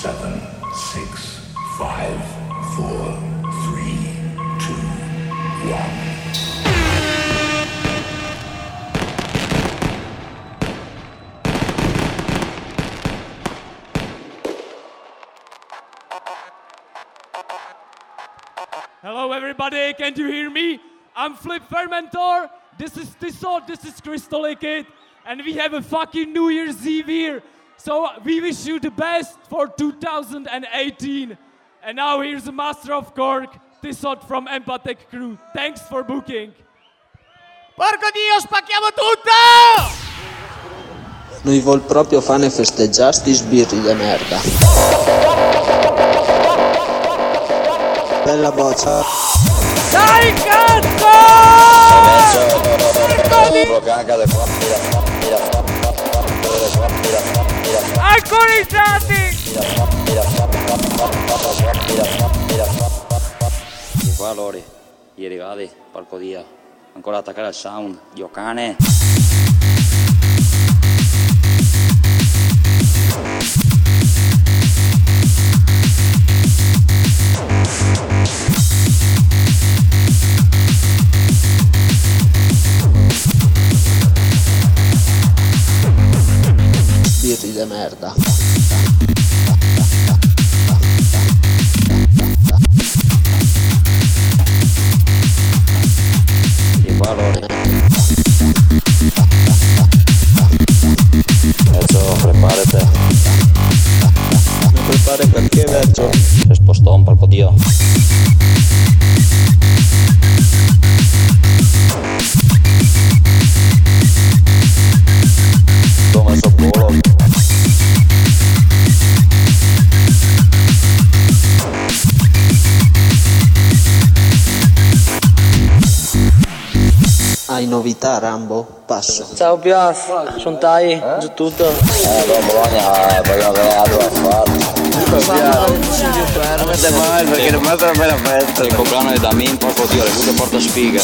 seven, six, five, four, three, two, one. Hello, everybody. Can you hear me? I'm Flip Fermentor. This is Tysot. This is Christolikid. And we have a fucking New Year's Eve here. So we wish you the best for 2018. And now here's the Master of Korg, Tysot from Empatech Crew. Thanks for booking. Porco Dio, spacchiamo tutto! Noi vol proprio fare festeggiare sti sbirri de merda. Bella boccia. Dai cazzo! Porco Dio! Alcolizzati! E qua Lori, gli arrivati, porco dio, ancora attaccare al sound. Birri de merda. Che valore. Eso, prepárate. colpare perché viaggio si spostò un palco città Rambo? Passo. Ciao Piaf, sono Tai, eh? giù tutto. Eh, beh, Bologna, voglio avere altro a fare. Non avete mai perché non mi ha la festa. Il compleanno è da me, porco Dio, le bute porta sfiga.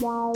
Wow.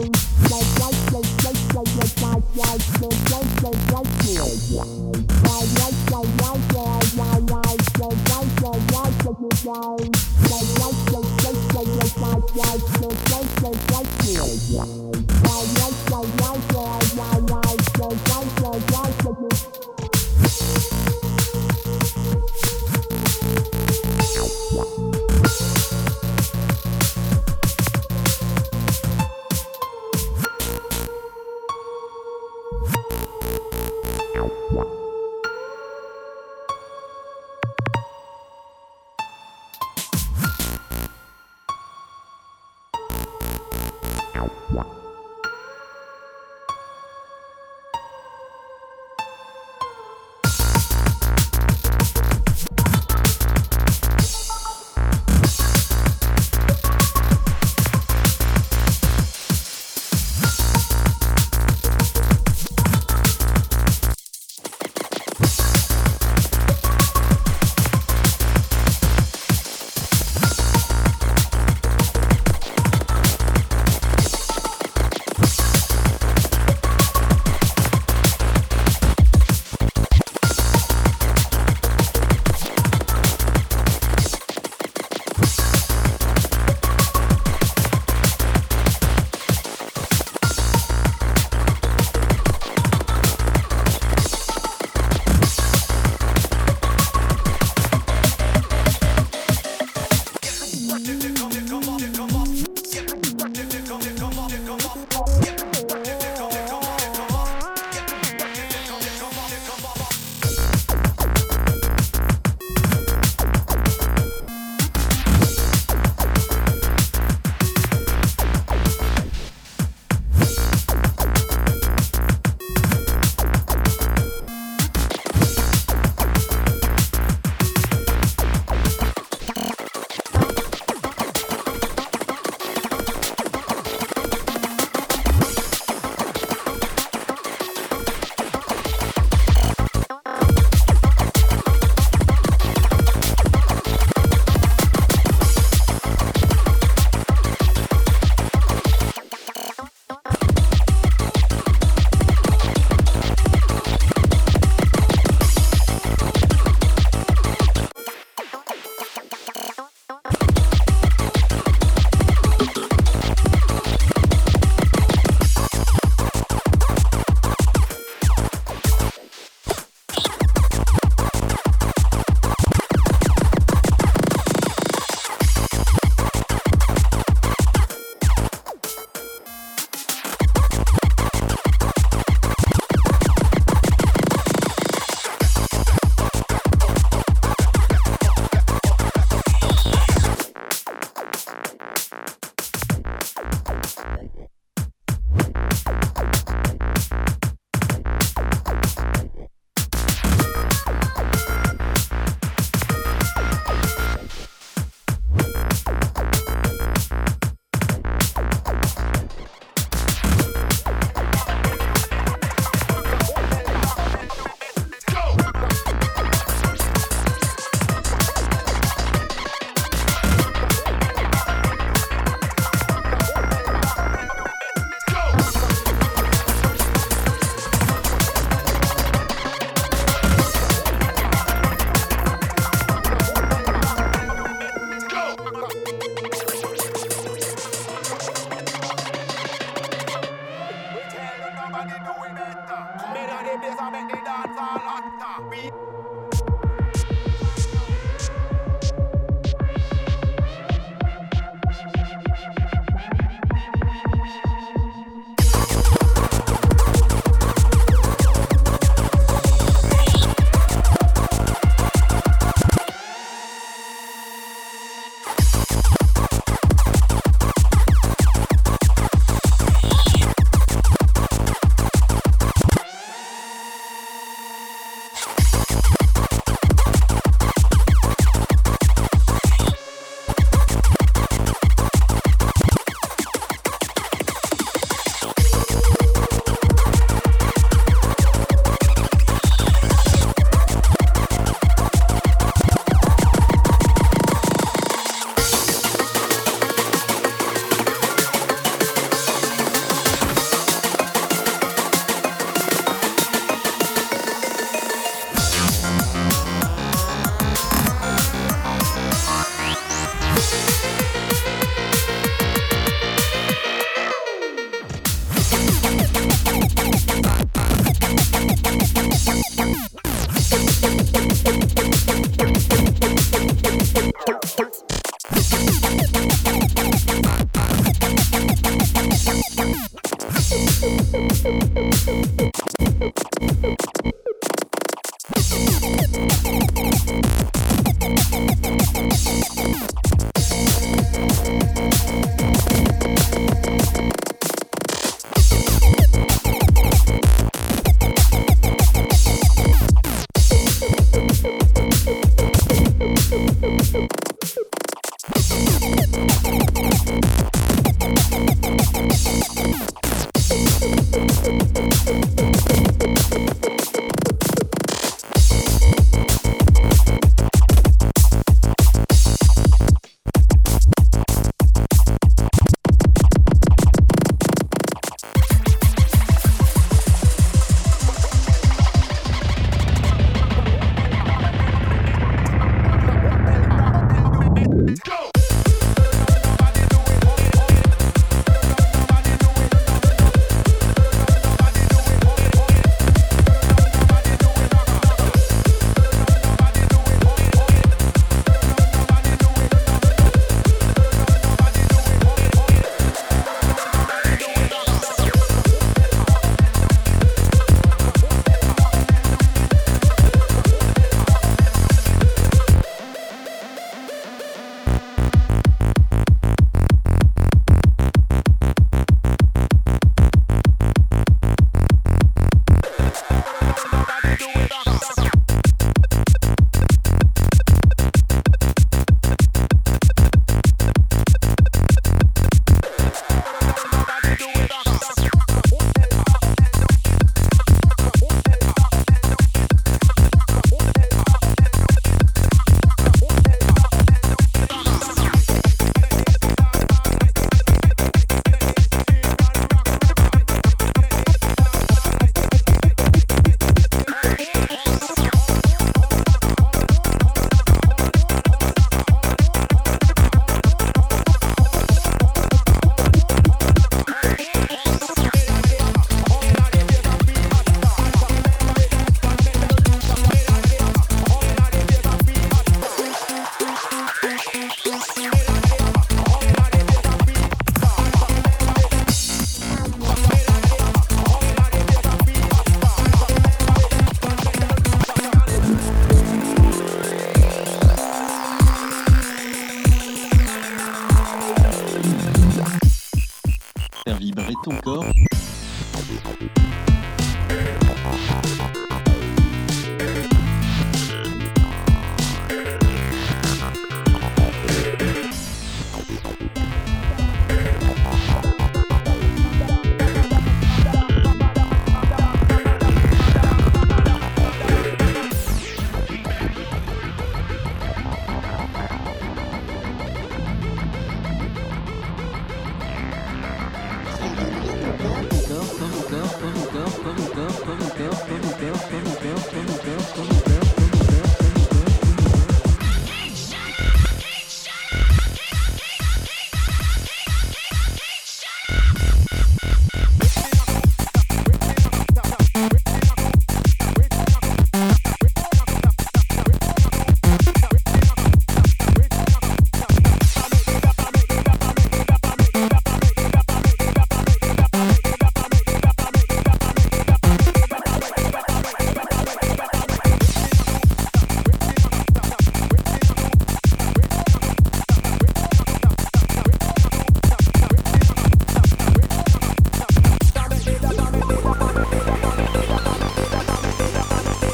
Vibrator, vibrator,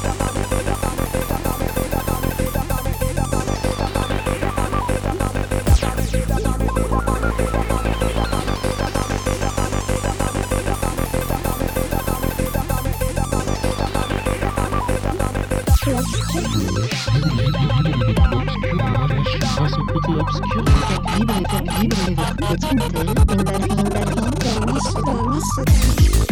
it's in there, in that hand, that hand, that miss, that miss.